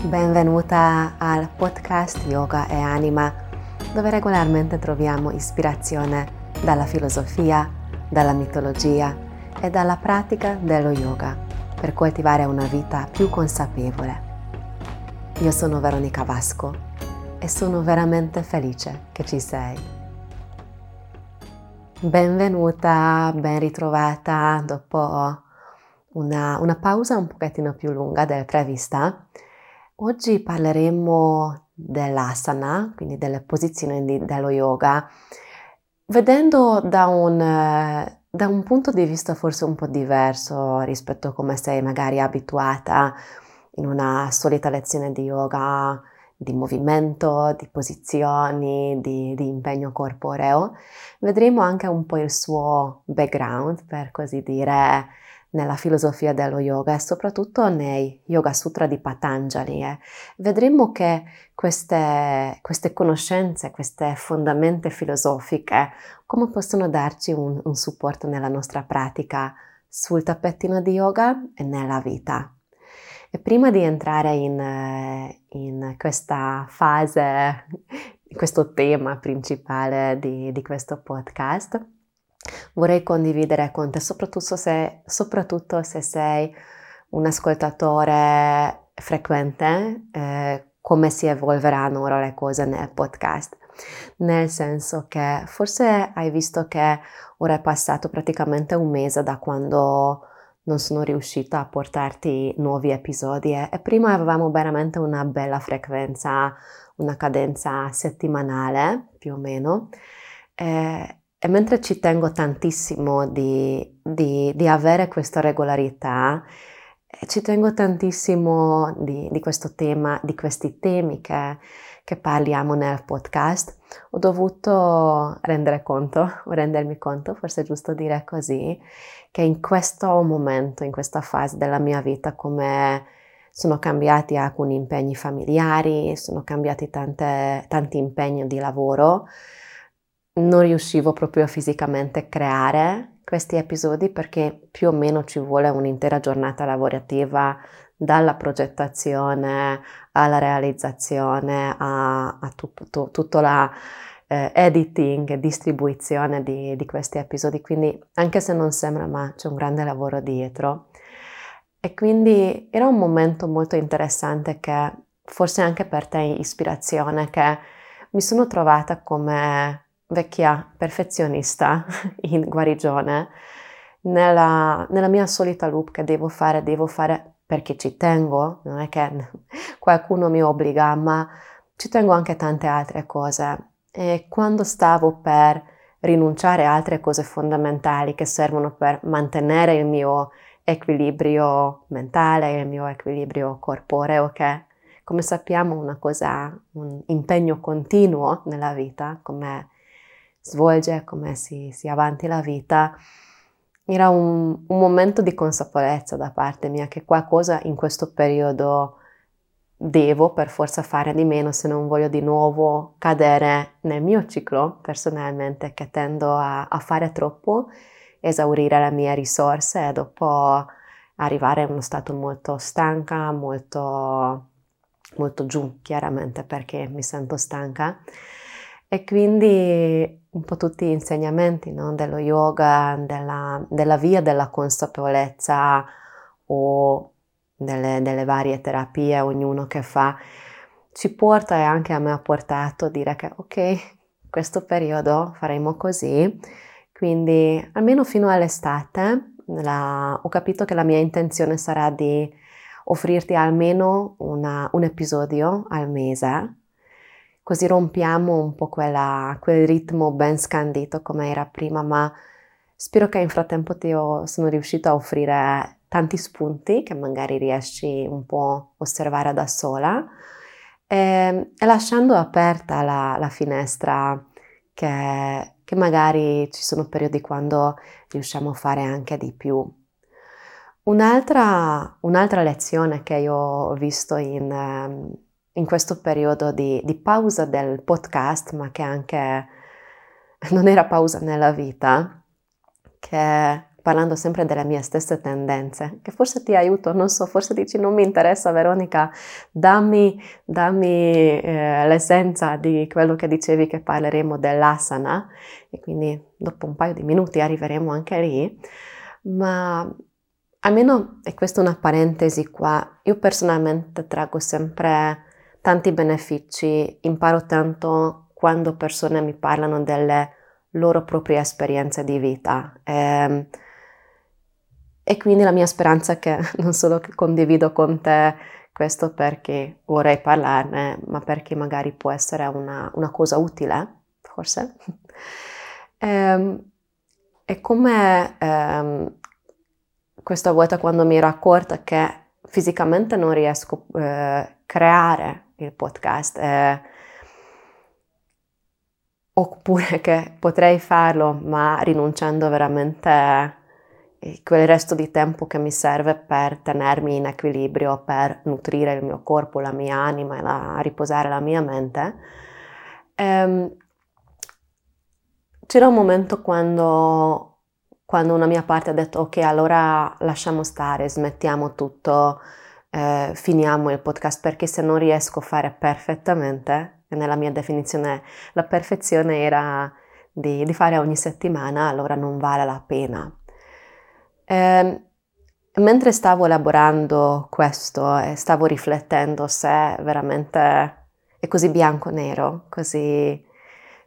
Benvenuta al podcast Yoga e Anima, dove regolarmente troviamo ispirazione dalla filosofia, dalla mitologia e dalla pratica dello yoga per coltivare una vita più consapevole. Io sono Veronica Vasco e sono veramente felice che ci sei. Benvenuta, ben ritrovata dopo una, una pausa un pochettino più lunga del prevista Oggi parleremo dell'asana, quindi delle posizioni di, dello yoga, vedendo da un, da un, punto di vista forse un po' diverso rispetto a come sei magari abituata in una solita lezione di yoga, di movimento, di posizioni, di, di impegno corporeo. Vedremo anche un po' il suo background, per così dire, nella filosofia dello yoga e soprattutto nei Yoga Sutra di Patanjali. Eh. Vedremo che queste, queste, conoscenze, queste fondamenta filosofiche, come possono darci un, un supporto nella nostra pratica sul tappetino di yoga e nella vita. E prima di entrare in, in questa fase, in questo tema principale di, di questo podcast, vorrei condividere con te, soprattutto se, soprattutto se sei un ascoltatore frequente, eh, come si evolveranno ora le cose nel podcast. Nel senso che forse hai visto che ora è passato praticamente un mese da quando non sono riuscita a portarti nuovi episodi e prima avevamo veramente una bella frequenza, una cadenza settimanale più o meno. Eh, e mentre ci tengo tantissimo di, di, di avere questa regolarità, eh, ci tengo tantissimo di, di, questo tema, di questi temi che, che, parliamo nel podcast, ho dovuto rendere conto, rendermi conto, forse è giusto dire così, che in questo momento, in questa fase della mia vita, come sono cambiati alcuni impegni familiari, sono cambiati tante, tanti impegni di lavoro, non riuscivo proprio fisicamente a creare questi episodi perché più o meno ci vuole un'intera giornata lavorativa dalla progettazione alla realizzazione a, a tutto, tutto la eh, editing distribuzione di, di questi episodi. Quindi anche se non sembra ma c'è un grande lavoro dietro. E quindi era un momento molto interessante che forse anche per te ispirazione che mi sono trovata come vecchia perfezionista in guarigione, nella, nella, mia solita loop che devo fare, devo fare perché ci tengo, non è che qualcuno mi obbliga, ma ci tengo anche tante altre cose. E quando stavo per rinunciare a altre cose fondamentali che servono per mantenere il mio equilibrio mentale, il mio equilibrio corporeo, che come sappiamo è una cosa, un impegno continuo nella vita, come svolge, come si, si avanti la vita, era un, un, momento di consapevolezza da parte mia che qualcosa in questo periodo devo per forza fare di meno se non voglio di nuovo cadere nel mio ciclo personalmente che tendo a, a fare troppo, esaurire le mie risorse e dopo arrivare a uno stato molto stanca, molto, molto giù chiaramente perché mi sento stanca e quindi un po' tutti gli insegnamenti no? dello yoga, della, della, via della consapevolezza o delle, delle, varie terapie, ognuno che fa, ci porta e anche a me ha portato a dire che ok, questo periodo faremo così, quindi almeno fino all'estate la, ho capito che la mia intenzione sarà di offrirti almeno una, un episodio al mese così rompiamo un po' quella, quel ritmo ben scandito come era prima, ma spero che in frattempo ti ho, sono riuscita a offrire tanti spunti che magari riesci un po' a osservare da sola e, e lasciando aperta la, la finestra che, che, magari ci sono periodi quando riusciamo a fare anche di più. Un'altra, un'altra lezione che io ho visto in in questo periodo di, di pausa del podcast, ma che anche non era pausa nella vita, che parlando sempre delle mie stesse tendenze, che forse ti aiuto, non so, forse dici non mi interessa Veronica, dammi, dammi eh, l'essenza di quello che dicevi che parleremo dell'asana. E quindi dopo un paio di minuti arriveremo anche lì, ma almeno, e questa è una parentesi qua, io personalmente traggo sempre tanti benefici, imparo tanto quando persone mi parlano delle loro proprie esperienze di vita. E, ehm, e quindi la mia speranza è che non solo condivido con te questo perché vorrei parlarne, ma perché magari può essere una, una cosa utile, forse. E, ehm, e come ehm, questa volta quando mi ero accorta che fisicamente non riesco a eh, creare il podcast, eh, oppure che potrei farlo ma rinunciando veramente a quel resto di tempo che mi serve per tenermi in equilibrio, per nutrire il mio corpo, la mia anima e la, riposare la mia mente. Ehm, c'era un momento quando, quando, una mia parte ha detto ok, allora lasciamo stare, smettiamo tutto, eh, finiamo il podcast perché se non riesco a fare perfettamente, nella mia definizione la perfezione era di, di fare ogni settimana, allora non vale la pena. Eh, mentre stavo elaborando questo e stavo riflettendo se veramente è così bianco-nero, così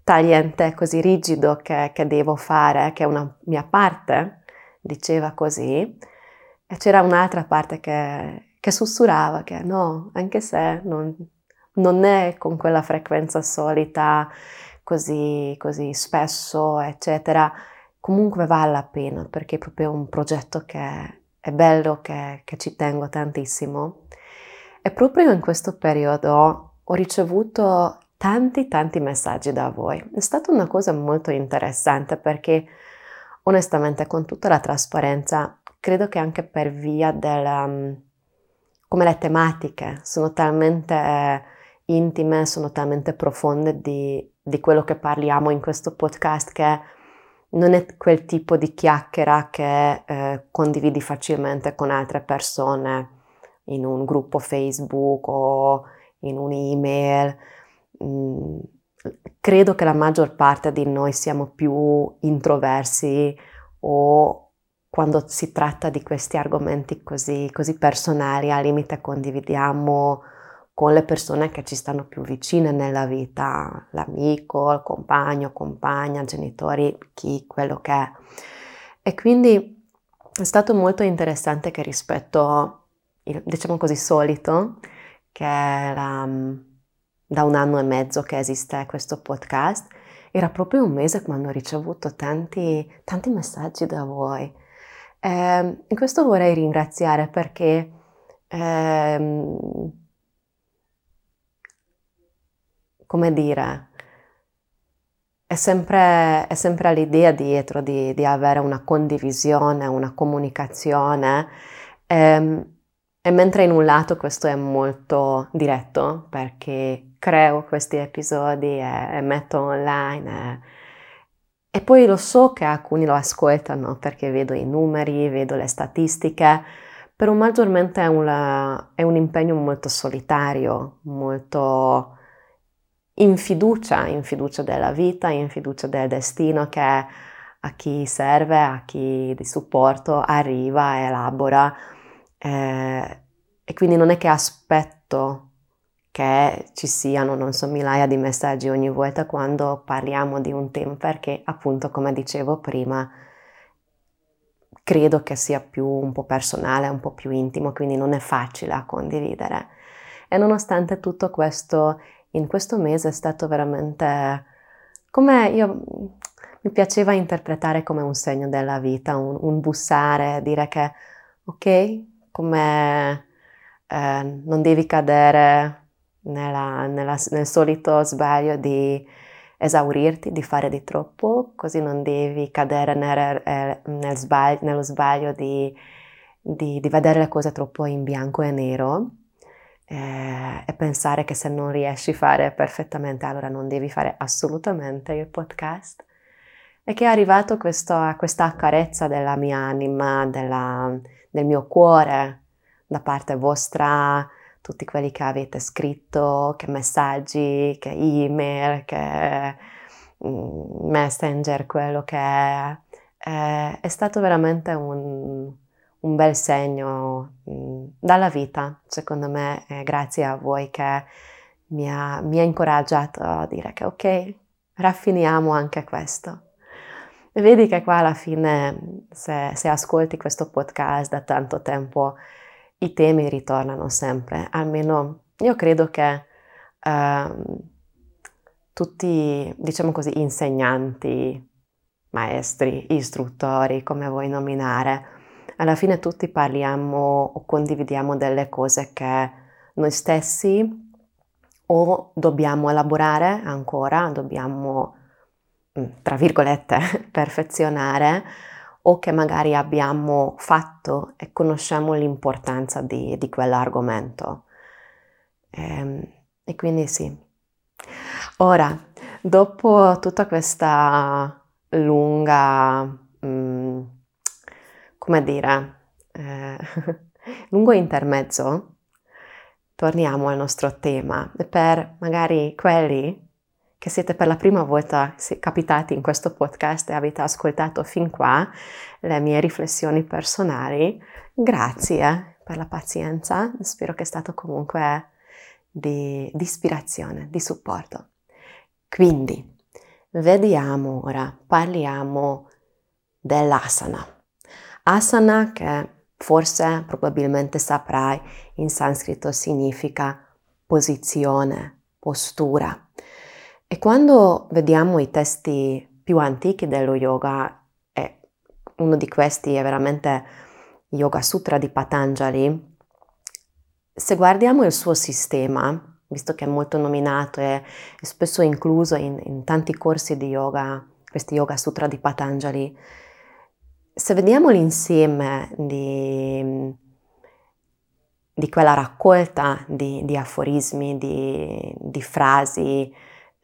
tagliente, così rigido che, che devo fare, che una mia parte diceva così, e c'era un'altra parte che, che sussurrava che no, anche se non, non è con quella frequenza solita, così, così spesso, eccetera, comunque vale la pena perché è proprio un progetto che è bello, che, che ci tengo tantissimo. E proprio in questo periodo ho ricevuto tanti tanti messaggi da voi. È stata una cosa molto interessante perché onestamente con tutta la trasparenza credo che anche per via mm, come le tematiche sono talmente eh, intime, sono talmente profonde di, di quello che parliamo in questo podcast che non è quel tipo di chiacchiera che eh, condividi facilmente con altre persone in un gruppo Facebook o in un'email. Mm, credo che la maggior parte di noi siamo più introversi o quando si tratta di questi argomenti così, così personali, al limite condividiamo con le persone che ci stanno più vicine nella vita, l'amico, il compagno, compagna, genitori, chi, quello che è. E quindi è stato molto interessante che rispetto, diciamo così, solito, che era mm, da un anno e mezzo che esiste questo podcast, era proprio un mese quando ho ricevuto tanti, tanti messaggi da voi. E ehm, in questo vorrei ringraziare perché eh, come dire, è sempre, è sempre l'idea dietro di, di, avere una condivisione, una comunicazione. Ehm, e mentre in un lato questo è molto diretto perché creo questi episodi e, e metto online e, e, poi lo so che alcuni lo ascoltano perché vedo i numeri, vedo le statistiche, però maggiormente è un, è un impegno molto solitario, molto in fiducia, in fiducia della vita, in fiducia del destino che a chi serve, a chi di supporto arriva, elabora. Eh, e quindi non è che aspetto che ci siano, non so, migliaia di messaggi ogni volta quando parliamo di un tema perché appunto come dicevo prima credo che sia più un po' personale, un po' più intimo, quindi non è facile a condividere. E nonostante tutto questo in questo mese è stato veramente come io mi piaceva interpretare come un segno della vita, un, un bussare, dire che ok, come eh, non devi cadere nella, nella, nel solito sbaglio di esaurirti, di fare di troppo, così non devi cadere nel, eh, nel sbaglio, nello sbaglio di, di, di vedere le cose troppo in bianco e nero eh, e pensare che se non riesci a fare perfettamente allora non devi fare assolutamente il podcast. e che è arrivato questo, questa carezza della mia anima, della, del mio cuore da parte vostra, tutti quelli che avete scritto, che messaggi, che email, che mm, messenger, quello che è. È, è stato veramente un, un bel segno mm, dalla vita, secondo me, grazie a voi che mi ha, mi ha incoraggiato a dire che ok, raffiniamo anche questo. Vedi che qua alla fine, se, se ascolti questo podcast da tanto tempo, i temi ritornano sempre, almeno io credo che uh, tutti, diciamo così, insegnanti, maestri, istruttori, come vuoi nominare, alla fine tutti parliamo o condividiamo delle cose che noi stessi o dobbiamo elaborare ancora, dobbiamo, mm, tra virgolette, perfezionare o che magari abbiamo fatto e conosciamo l'importanza di, di quell'argomento. E, ehm, e quindi sì. Ora, dopo tutta questa lunga, mm, come dire, eh, lungo intermezzo, torniamo al nostro tema. Per magari quelli che siete per la prima volta capitati in questo podcast e avete ascoltato fin qua le mie riflessioni personali, grazie per la pazienza, spero che è stato comunque di, di ispirazione, di supporto. Quindi, vediamo ora, parliamo dell'asana. Asana che forse probabilmente saprai in sanscrito significa posizione, postura. E quando vediamo i testi più antichi dello yoga, e uno di questi è veramente Yoga Sutra di Patanjali, se guardiamo il suo sistema, visto che è molto nominato e spesso incluso in, in tanti corsi di yoga, questi Yoga Sutra di Patanjali, se vediamo l'insieme di, di quella raccolta di, di aforismi, di, di frasi,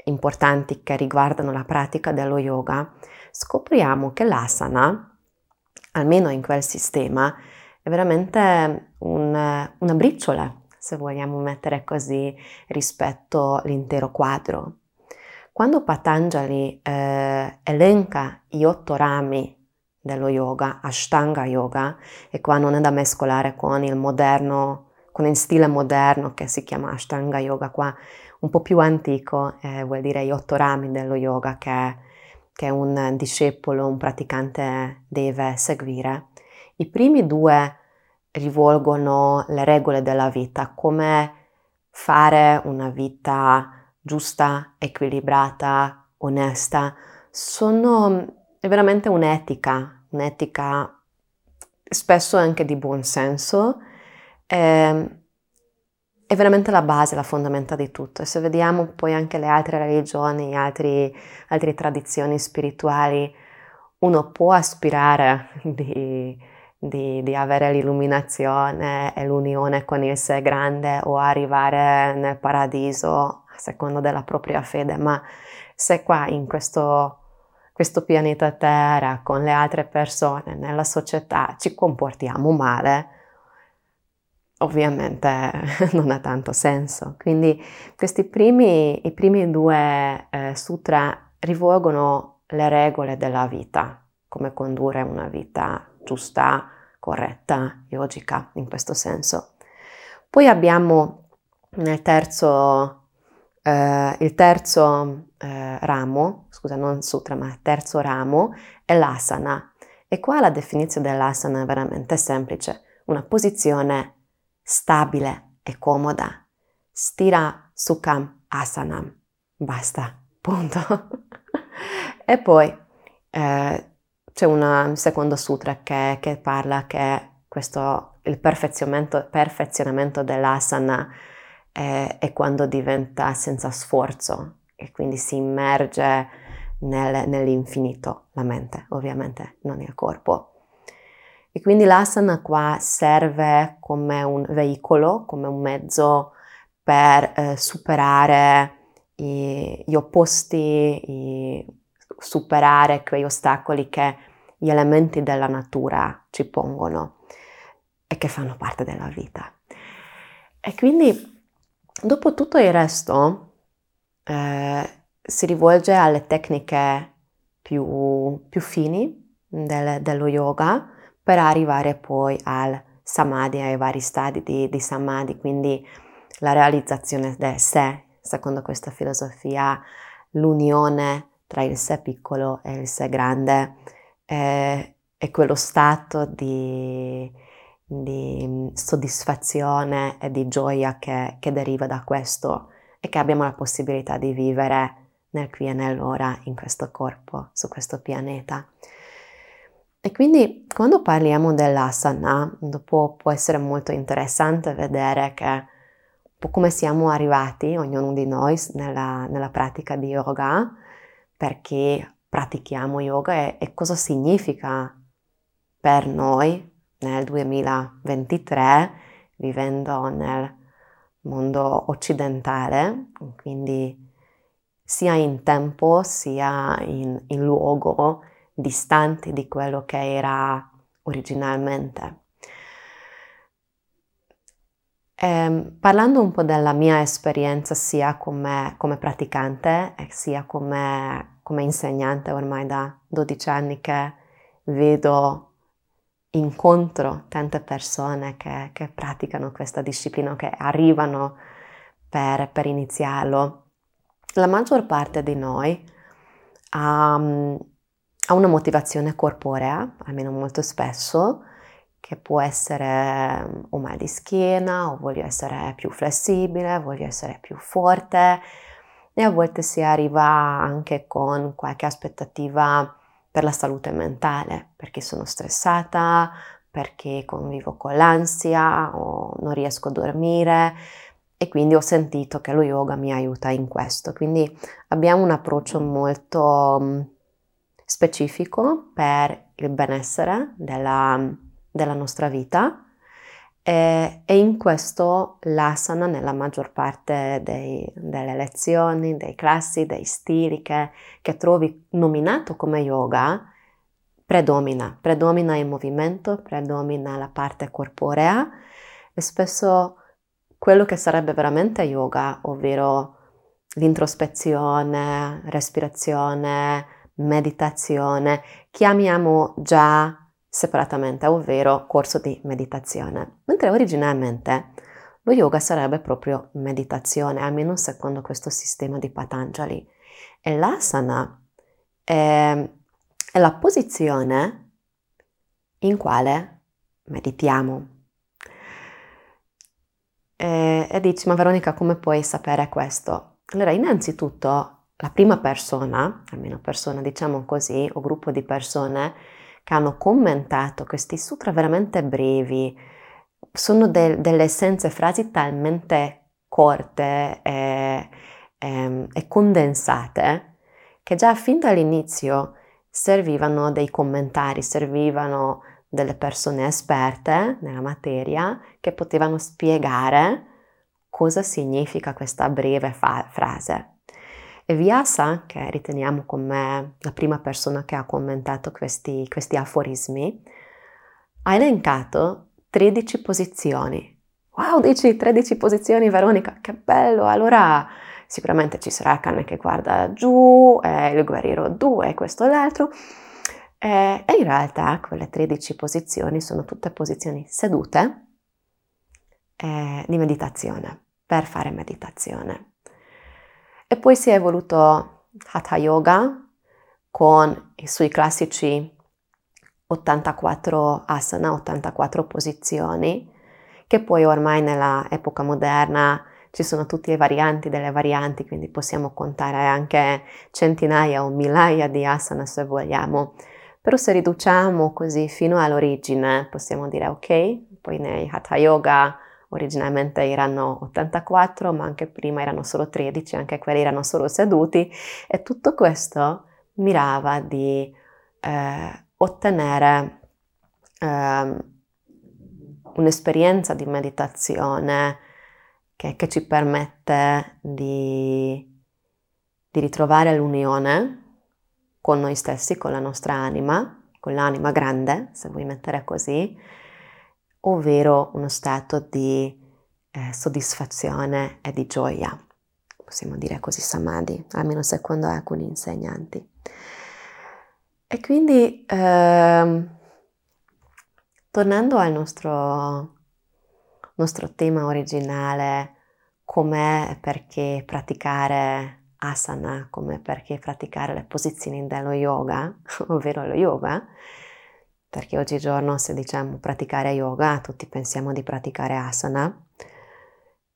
importanti che riguardano la pratica dello yoga, scopriamo che l'asana, almeno in quel sistema, è veramente un, una briciola, se vogliamo mettere così, rispetto all'intero quadro. Quando Patanjali eh, elenca gli otto rami dello yoga, Ashtanga Yoga, e qua non è da mescolare con il moderno, con il stile moderno che si chiama Ashtanga Yoga, qua un po' più antico, eh, vuol dire otto rami dello yoga che, che un discepolo, un praticante deve seguire. I primi due rivolgono le regole della vita, come fare una vita giusta, equilibrata, onesta. Sono veramente un'etica, un'etica spesso anche di buon senso. Eh, è veramente la base, la fondamenta di tutto. E se vediamo poi anche le altre religioni, altri, altre tradizioni spirituali, uno può aspirare di, di, di, avere l'illuminazione e l'unione con il sé grande o arrivare nel paradiso a seconda della propria fede, ma se qua in questo, questo pianeta Terra, con le altre persone, nella società, ci comportiamo male, ovviamente non ha tanto senso. Quindi questi primi, i primi due eh, sutra rivolgono le regole della vita, come condurre una vita giusta, corretta, yogica in questo senso. Poi abbiamo nel terzo, eh, il terzo eh, ramo, scusa, non sutra, ma terzo ramo è l'asana. E qua la definizione dell'asana è veramente semplice, una posizione stabile e comoda. Stira Sukham Asanam. Basta, punto. e poi eh, c'è un secondo sutra che, che parla che questo, il perfezionamento, perfezionamento dell'asana è, è, quando diventa senza sforzo e quindi si immerge nel, nell'infinito, la mente ovviamente, non il corpo. E quindi l'asana qua serve come un veicolo, come un mezzo per eh, superare i, gli opposti, i, superare quei ostacoli che gli elementi della natura ci pongono e che fanno parte della vita. E quindi dopo tutto il resto eh, si rivolge alle tecniche più, più fini del, dello yoga per arrivare poi al samadhi, ai vari stadi di, di samadhi, quindi la realizzazione del sé, secondo questa filosofia, l'unione tra il sé piccolo e il sé grande eh, è quello stato di, di, soddisfazione e di gioia che, che deriva da questo e che abbiamo la possibilità di vivere nel qui e nell'ora in questo corpo, su questo pianeta. E quindi quando parliamo dell'asana, dopo può essere molto interessante vedere che come siamo arrivati, ognuno di noi, nella, nella pratica di yoga, perché pratichiamo yoga e, e cosa significa per noi nel 2023, vivendo nel mondo occidentale, quindi sia in tempo sia in, in luogo distanti di quello che era originalmente. Eh, parlando un po' della mia esperienza sia come, come praticante e sia come, come, insegnante ormai da 12 anni che vedo, incontro tante persone che, che praticano questa disciplina, che arrivano per, per, iniziarlo, la maggior parte di noi ha, ha una motivazione corporea, almeno molto spesso, che può essere mm, o mal di schiena, o voglio essere più flessibile, voglio essere più forte e a volte si arriva anche con qualche aspettativa per la salute mentale, perché sono stressata, perché convivo con l'ansia o non riesco a dormire e quindi ho sentito che lo yoga mi aiuta in questo. Quindi abbiamo un approccio molto mm, specifico per il benessere della della nostra vita e, e in questo l'asana nella maggior parte dei, delle lezioni, dei classi, dei stili che, che trovi nominato come yoga predomina, predomina il movimento, predomina la parte corporea e spesso quello che sarebbe veramente yoga, ovvero l'introspezione, respirazione, meditazione, chiamiamo già separatamente, ovvero corso di meditazione, mentre originalmente lo yoga sarebbe proprio meditazione, almeno secondo questo sistema di Patanjali. E l'asana è, è la posizione in quale meditiamo. E, e dici, ma Veronica, come puoi sapere questo? Allora, innanzitutto, la prima persona, almeno persona diciamo così, o gruppo di persone, che hanno commentato questi sutra veramente brevi, sono de- delle essenze, frasi talmente corte e, e, e condensate che già fin dall'inizio servivano dei commentari, servivano delle persone esperte nella materia che potevano spiegare cosa significa questa breve fa- frase. E Vyasa, che riteniamo come la prima persona che ha commentato questi, questi aforismi, ha elencato 13 posizioni. Wow, dici 13 posizioni, Veronica, che bello! Allora sicuramente ci sarà il cane che guarda giù, eh, il guerriero 2, questo e l'altro. Eh, e in realtà quelle 13 posizioni sono tutte posizioni sedute eh, di meditazione, per fare meditazione. E poi si è evoluto Hatha Yoga con i suoi classici 84 asana, 84 posizioni, che poi ormai nella epoca moderna ci sono tutte le varianti delle varianti, quindi possiamo contare anche centinaia o migliaia di asana se vogliamo. Però se riduciamo così fino all'origine, possiamo dire ok, poi nei Hatha Yoga originalmente erano 84, ma anche prima erano solo 13, anche quelli erano solo seduti. E tutto questo mirava di eh, ottenere eh, un'esperienza di meditazione che, che ci permette di, di ritrovare l'unione con noi stessi, con la nostra anima, con l'anima grande, se vuoi mettere così, ovvero uno stato di eh, soddisfazione e di gioia. Possiamo dire così samadhi, almeno secondo alcuni insegnanti. E quindi, eh, tornando al nostro, nostro tema originale, com'è e perché praticare asana, come perché praticare le posizioni dello yoga, ovvero lo yoga, perché oggigiorno se diciamo praticare yoga, tutti pensiamo di praticare asana,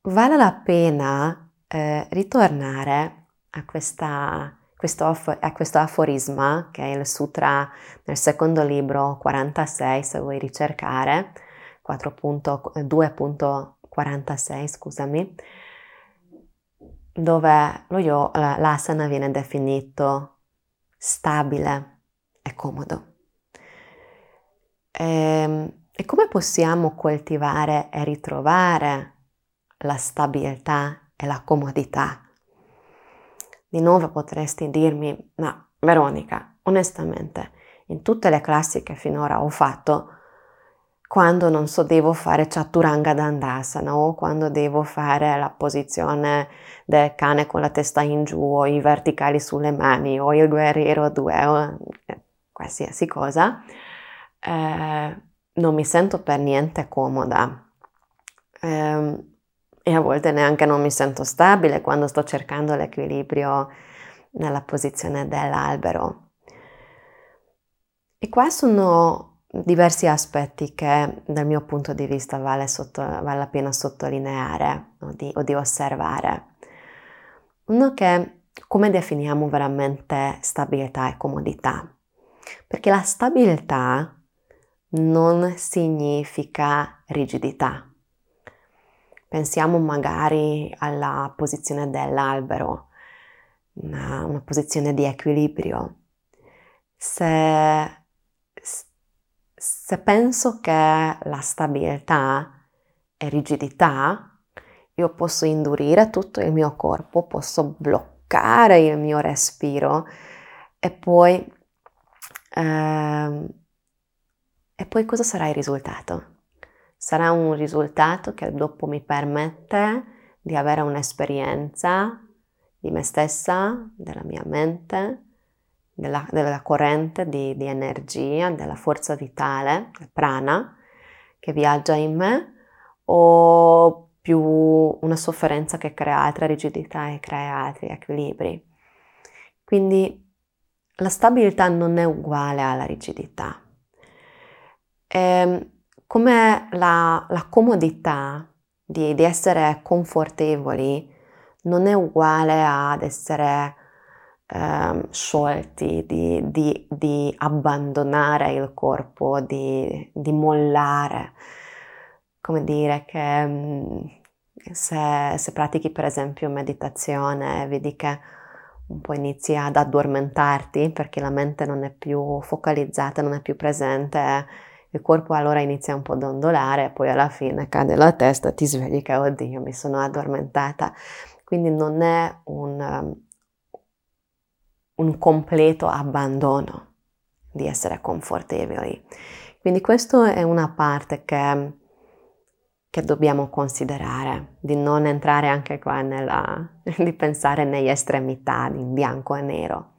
vale la pena eh, ritornare a, questa, questo, a questo aforisma che è il sutra nel secondo libro 46, se vuoi ricercare, 2.46, scusami, dove lo yo, l'asana viene definito stabile e comodo. E, ehm, e come possiamo coltivare e ritrovare la stabilità e la comodità? Di nuovo potresti dirmi, ma Veronica, onestamente, in tutte le classi che finora ho fatto, quando non so devo fare Chaturanga Dandasana o quando devo fare la posizione del cane con la testa in giù o i verticali sulle mani o il guerriero 2 o eh, qualsiasi cosa, eh, non mi sento per niente comoda eh, e a volte neanche non mi sento stabile quando sto cercando l'equilibrio nella posizione dell'albero. E qua sono diversi aspetti che dal mio punto di vista vale, sotto, vale la pena sottolineare o di, o di osservare. Uno che come definiamo veramente stabilità e comodità? Perché la stabilità non significa rigidità. Pensiamo magari alla posizione dell'albero, una, una posizione di equilibrio. Se se penso che la stabilità è rigidità, io posso indurire tutto il mio corpo, posso bloccare il mio respiro e poi, eh, e poi cosa sarà il risultato? Sarà un risultato che dopo mi permette di avere un'esperienza di me stessa, della mia mente, della, della corrente di, di, energia, della forza vitale, il prana, che viaggia in me, o più una sofferenza che crea altra rigidità e crea altri equilibri. Quindi la stabilità non è uguale alla rigidità. E ehm, come la, la comodità di, di essere confortevoli non è uguale ad essere eh, sciolti, di, di, di, abbandonare il corpo, di, mollare. Come dire che mm, se, se pratichi per esempio meditazione, vedi che un po' inizi ad addormentarti perché la mente non è più focalizzata, non è più presente, il corpo allora inizia un po' ad ondolare e poi alla fine cade la testa ti svegli che oddio mi sono addormentata. Quindi non è un, un completo abbandono di essere confortevoli. Quindi questa è una parte che, che, dobbiamo considerare, di non entrare anche qua nella, di pensare negli estremità, in bianco e nero.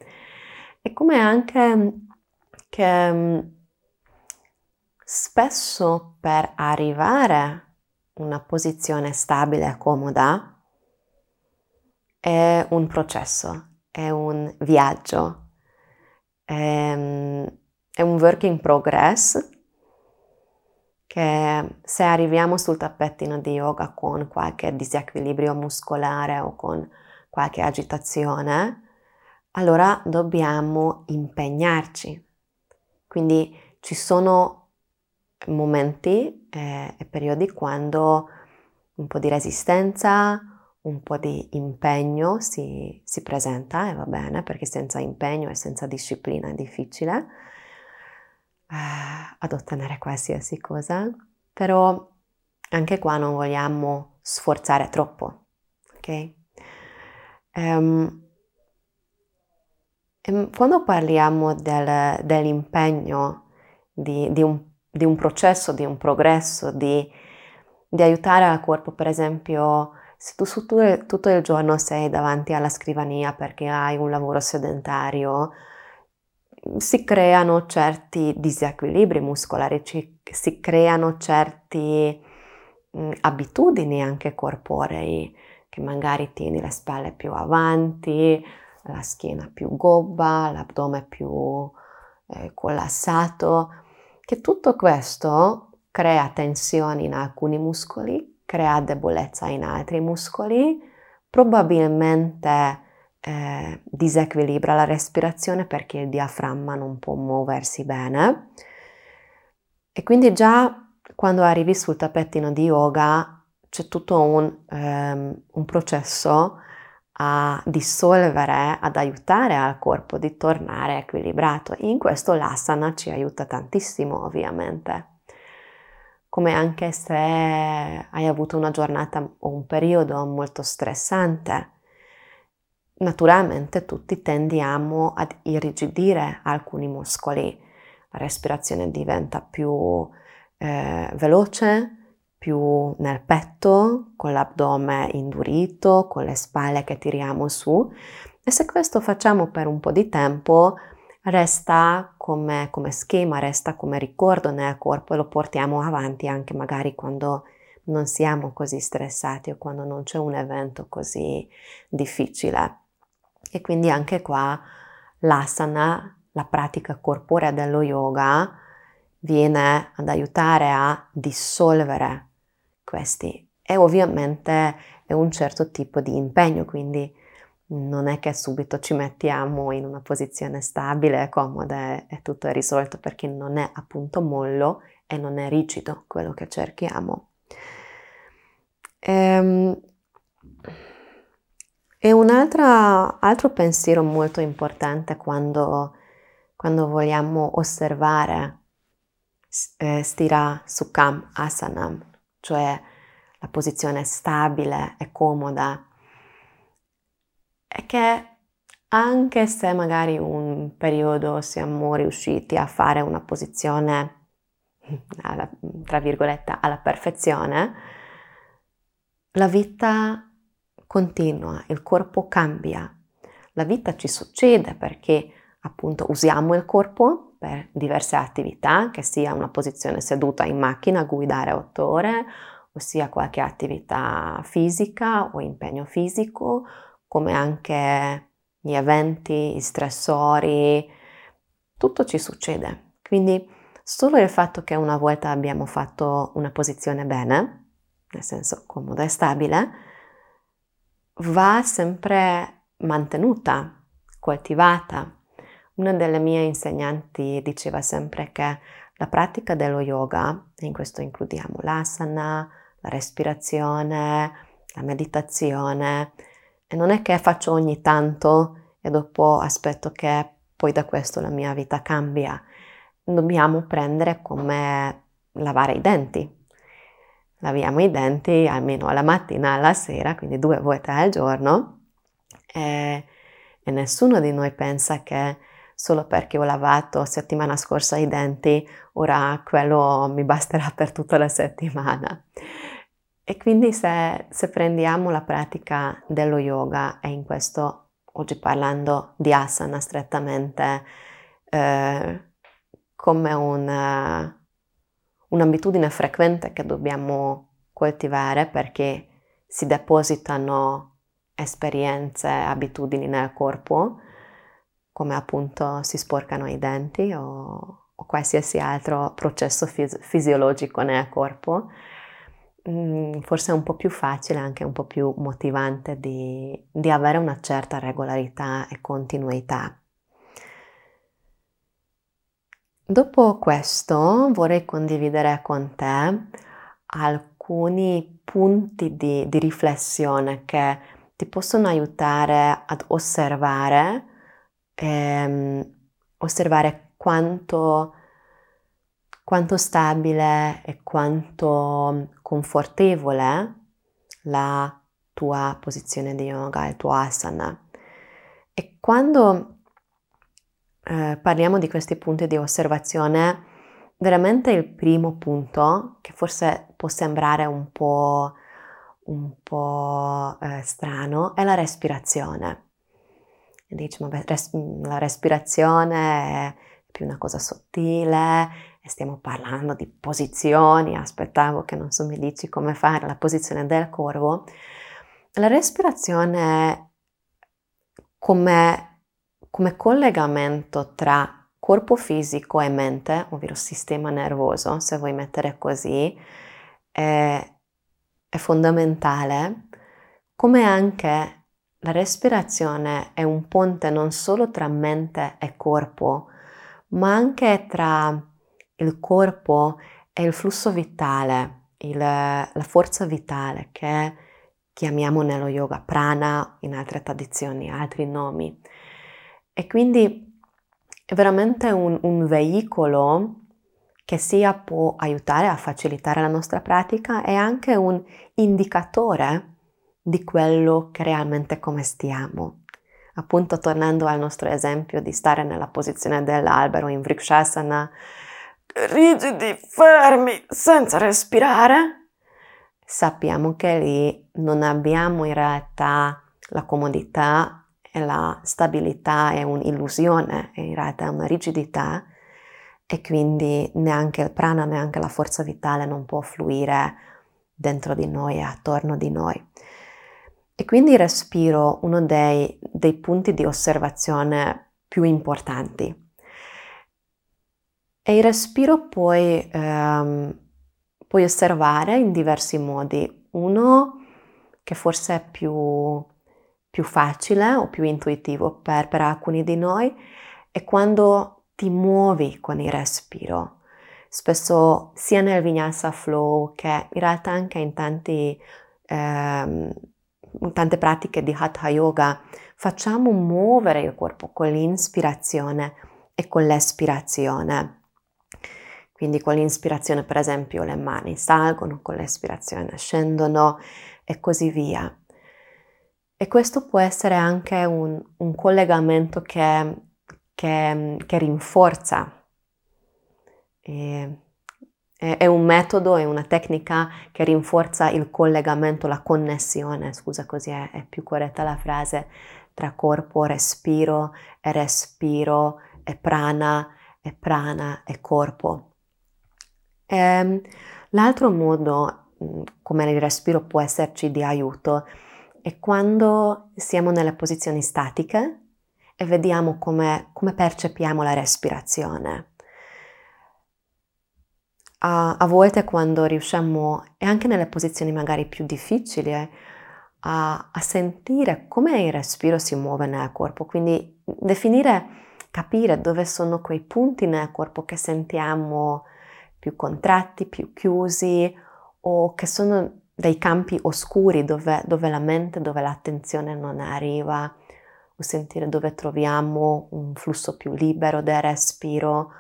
E come anche che spesso per arrivare a una posizione stabile e comoda è un processo, è un viaggio, è, è un work in progress che se arriviamo sul tappettino di yoga con qualche disequilibrio muscolare o con qualche agitazione, allora dobbiamo impegnarci. Quindi ci sono momenti eh, e periodi quando un po' di resistenza, un po' di impegno si, si, presenta e va bene perché senza impegno e senza disciplina è difficile eh, ad ottenere qualsiasi cosa, però anche qua non vogliamo sforzare troppo, ok? Um, quando parliamo del, dell'impegno di, di, un, di, un, processo, di un progresso, di, di aiutare al corpo, per esempio, se tu tutto il giorno sei davanti alla scrivania perché hai un lavoro sedentario, si creano certi disequilibri muscolari, si creano certe abitudini anche corporei, che magari tieni le spalle più avanti, la schiena più gobba, l'addome più eh, collassato, che tutto questo crea tensioni in alcuni muscoli crea debolezza in altri muscoli, probabilmente eh, disequilibra la respirazione perché il diaframma non può muoversi bene. E quindi già quando arrivi sul tappetino di yoga c'è tutto un, um, un processo a dissolvere, ad aiutare al corpo di tornare equilibrato. In questo l'asana ci aiuta tantissimo, ovviamente come anche se hai avuto una giornata o un periodo molto stressante. Naturalmente tutti tendiamo ad irrigidire alcuni muscoli, la respirazione diventa più eh, veloce, più nel petto, con l'addome indurito, con le spalle che tiriamo su e se questo facciamo per un po' di tempo resta come, come schema, resta come ricordo nel corpo e lo portiamo avanti anche magari quando non siamo così stressati o quando non c'è un evento così difficile. E quindi anche qua l'asana, la pratica corporea dello yoga, viene ad aiutare a dissolvere questi. E ovviamente è un certo tipo di impegno, quindi non è che subito ci mettiamo in una posizione stabile comoda e, tutto è risolto perché non è appunto mollo e non è rigido quello che cerchiamo. Ehm, e un altro pensiero molto importante quando, quando vogliamo osservare eh, Stira Sukham Asanam, cioè la posizione stabile e comoda è che anche se magari un periodo siamo riusciti a fare una posizione, alla, tra virgolette, alla perfezione, la vita continua, il corpo cambia. La vita ci succede perché appunto usiamo il corpo per diverse attività, che sia una posizione seduta in macchina a guidare otto ore, o sia qualche attività fisica o impegno fisico, come anche gli eventi, i stressori, tutto ci succede. Quindi solo il fatto che una volta abbiamo fatto una posizione bene, nel senso comoda e stabile, va sempre mantenuta, coltivata. Una delle mie insegnanti diceva sempre che la pratica dello yoga, in questo includiamo l'asana, la respirazione, la meditazione, e non è che faccio ogni tanto e dopo aspetto che poi da questo la mia vita cambia. Dobbiamo prendere come lavare i denti. Laviamo i denti almeno alla mattina e alla sera, quindi due volte al giorno. E, e nessuno di noi pensa che solo perché ho lavato settimana scorsa i denti, ora quello mi basterà per tutta la settimana. E quindi se, se, prendiamo la pratica dello yoga e in questo oggi parlando di asana strettamente eh, come una, un'abitudine frequente che dobbiamo coltivare perché si depositano esperienze, abitudini nel corpo, come appunto si sporcano i denti o, o qualsiasi altro processo fisi- fisiologico nel corpo Mhmm, forse è un po' più facile, anche un po' più motivante di, di avere una certa regolarità e continuità. Dopo questo vorrei condividere con te alcuni punti di, di riflessione che ti possono aiutare ad osservare, ehm, osservare quanto quanto stabile e quanto confortevole la tua posizione di yoga, il tuo asana. E quando eh, parliamo di questi punti di osservazione, veramente il primo punto, che forse può sembrare un po', un po' eh, strano, è la respirazione. E dici, ma res- la respirazione è più una cosa sottile stiamo parlando di posizioni, aspettavo che non so mi dici come fare la posizione del corvo. La respirazione come, come collegamento tra corpo fisico e mente, ovvero sistema nervoso, se vuoi mettere così, è, è fondamentale, come anche la respirazione è un ponte non solo tra mente e corpo, ma anche tra il corpo e il flusso vitale, il, la forza vitale che chiamiamo nello yoga prana, in altre tradizioni, altri nomi. E quindi è veramente un, un veicolo che sia può aiutare a facilitare la nostra pratica e anche un indicatore di quello che realmente come stiamo. Appunto tornando al nostro esempio di stare nella posizione dell'albero in Vrikshasana, rigidi, fermi, senza respirare, sappiamo che lì non abbiamo in realtà la comodità e la stabilità, è un'illusione, è in realtà una rigidità e quindi neanche il prana, neanche la forza vitale non può fluire dentro di noi e attorno di noi. E quindi respiro uno dei, dei punti di osservazione più importanti. E il respiro puoi, ehm, puoi osservare in diversi modi. Uno che forse è più, più facile o più intuitivo per, per alcuni di noi è quando ti muovi con il respiro spesso sia nel vinyasa flow che in realtà anche in tanti ehm, tante pratiche di Hatha Yoga, facciamo muovere il corpo con l'inspirazione e con l'espirazione. Quindi con l'inspirazione, per esempio, le mani salgono, con l'espirazione scendono e così via. E questo può essere anche un, un collegamento che, che, che rinforza. E è un metodo, è una tecnica che rinforza il collegamento, la connessione, scusa così è, è più corretta la frase, tra corpo, respiro e respiro e prana e prana e corpo. E, ehm, l'altro modo mm, come il respiro può esserci di aiuto è quando siamo nelle posizioni statiche e vediamo come, come percepiamo la respirazione a, a volte quando riusciamo, e anche nelle posizioni magari più difficili, eh, a, a sentire come il respiro si muove nel corpo, quindi definire, capire dove sono quei punti nel corpo che sentiamo più contratti, più chiusi o che sono dei campi oscuri dove, dove la mente, dove l'attenzione non arriva, o sentire dove troviamo un flusso più libero del respiro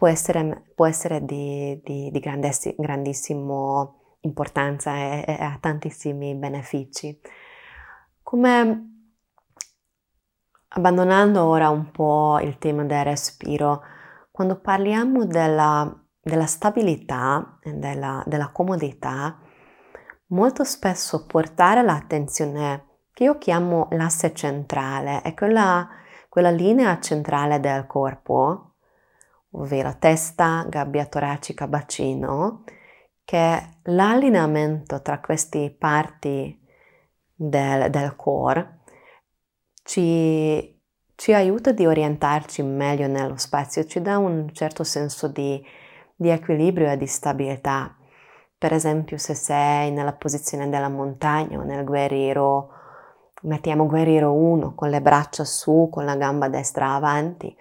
può essere, può essere di, di, di grandissima importanza e, e ha tantissimi benefici. Come abbandonando ora un po' il tema del respiro, quando parliamo della, della stabilità e della, della, comodità, molto spesso portare l'attenzione, che io chiamo l'asse centrale, è quella, quella linea centrale del corpo, ovvero testa, gabbia toracica, bacino, che l'allineamento tra queste parti del, del core ci, ci aiuta di orientarci meglio nello spazio, ci dà un certo senso di, di equilibrio e di stabilità. Per esempio, se sei nella posizione della montagna o nel guerriero, mettiamo guerriero 1 con le braccia su, con la gamba destra avanti.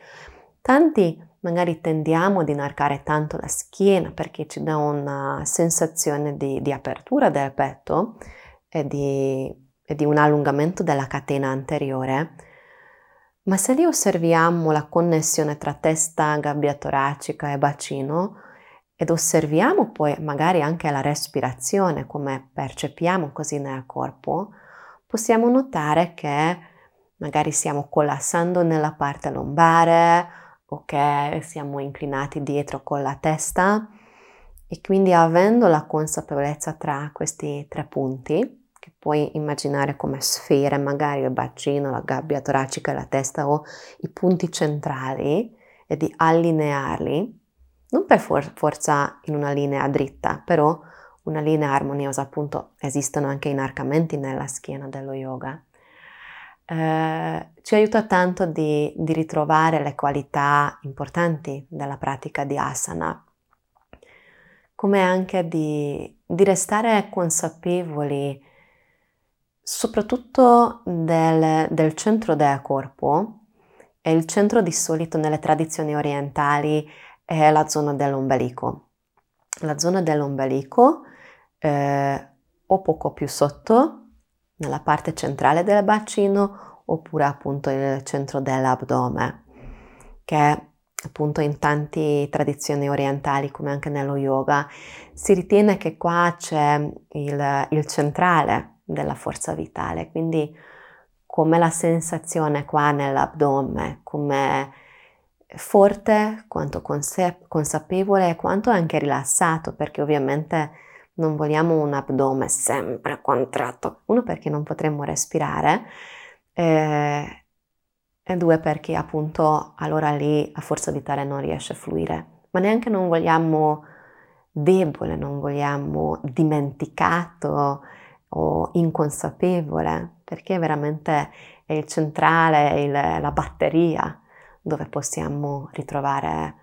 Tanti magari tendiamo ad inarcare tanto la schiena perché ci dà una sensazione di, di apertura del petto e di, e di un allungamento della catena anteriore. Ma se lì osserviamo la connessione tra testa, gabbia toracica e bacino ed osserviamo poi magari anche la respirazione, come percepiamo così nel corpo, possiamo notare che magari stiamo collassando nella parte lombare che siamo inclinati dietro con la testa. E quindi avendo la consapevolezza tra questi tre punti, che puoi immaginare come sfere, magari il bacino, la gabbia toracica, la testa o i punti centrali, e di allinearli, non per for- forza in una linea dritta, però una linea armoniosa, appunto esistono anche inarcamenti nella schiena dello yoga, eh, ci aiuta tanto di, di ritrovare le qualità importanti della pratica di asana come anche di, di restare consapevoli soprattutto del, del, centro del corpo e il centro di solito nelle tradizioni orientali è la zona dell'ombelico. La zona dell'ombelico eh, o poco più sotto, nella parte centrale del bacino, oppure appunto il centro dell'addome, che appunto in tante tradizioni orientali come anche nello yoga, si ritiene che qua c'è il, il centrale della forza vitale, quindi come la sensazione qua nell'addome, come forte, quanto consa- consapevole e quanto anche rilassato, perché ovviamente non vogliamo un addome sempre contratto, uno perché non potremmo respirare, eh, e due perché appunto allora lì la forza vitale non riesce a fluire, ma neanche non vogliamo debole, non vogliamo dimenticato o inconsapevole, perché veramente è il centrale, è il, la batteria dove possiamo ritrovare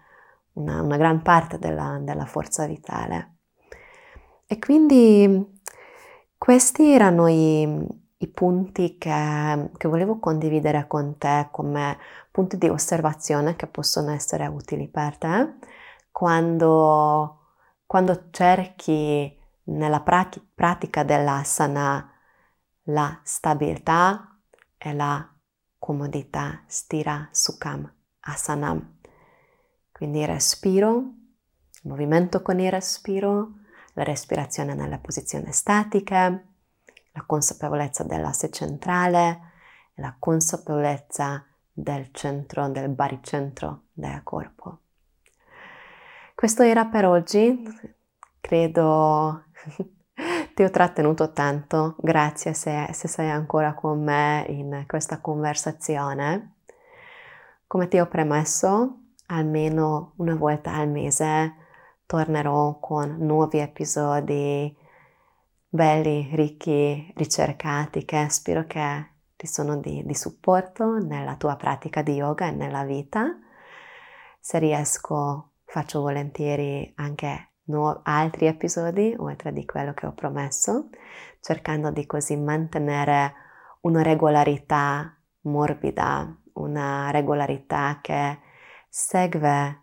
una, una gran parte della, della forza vitale. E quindi questi erano i, i punti che, che, volevo condividere con te come punti di osservazione che possono essere utili per te quando, quando cerchi nella prati- pratica dell'asana la stabilità e la comodità, stira sukham asanam. Quindi respiro, movimento con il respiro, la respirazione nelle posizioni statiche, la consapevolezza dell'asse centrale la consapevolezza del centro, del baricentro del corpo. Questo era per oggi, credo ti ho trattenuto tanto, grazie se, se sei ancora con me in questa conversazione. Come ti ho premesso, almeno una volta al mese tornerò con nuovi episodi belli, ricchi, ricercati che spero che ti sono di, di supporto nella tua pratica di yoga e nella vita. Se riesco faccio volentieri anche nu- altri episodi oltre di quello che ho promesso, cercando di così mantenere una regolarità morbida, una regolarità che segue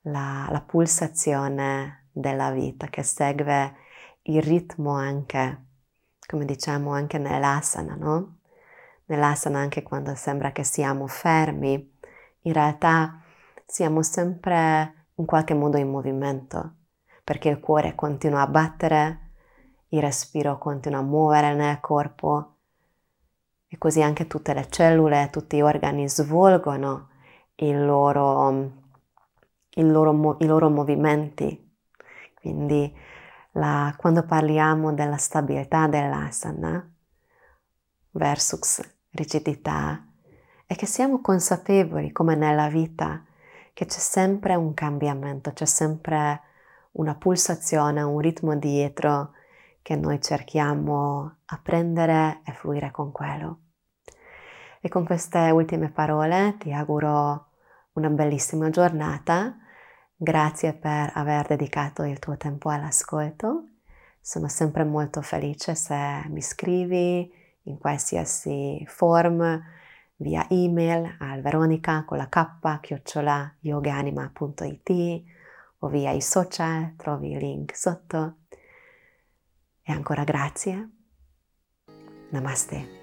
la, la pulsazione della vita, che segue il ritmo anche, come diciamo anche nell'asana, no? Nell'asana anche quando sembra che siamo fermi, in realtà siamo sempre in qualche modo in movimento, perché il cuore continua a battere, il respiro continua a muovere nel corpo e così anche tutte le cellule, tutti gli organi svolgono il loro, il loro, i loro movimenti. Quindi la, quando parliamo della stabilità dell'asana versus rigidità, è che siamo consapevoli, come nella vita, che c'è sempre un cambiamento, c'è sempre una pulsazione, un ritmo dietro che noi cerchiamo a prendere e fluire con quello. E con queste ultime parole ti auguro una bellissima giornata Grazie per aver dedicato il tuo tempo all'ascolto. Sono sempre molto felice se mi scrivi in qualsiasi form via email al veronica con la k chiocciola yoganima.it o via i social, trovi il link sotto. E ancora grazie. Namaste.